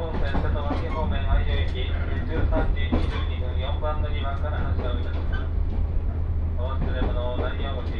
本瀬戸脇方面愛情駅13時22分4番乗り場から発車をいたします。お忘れ物をを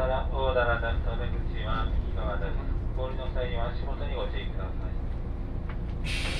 えー大棚大棚だと出口は右側です。氷の際には足元にご注意ください。「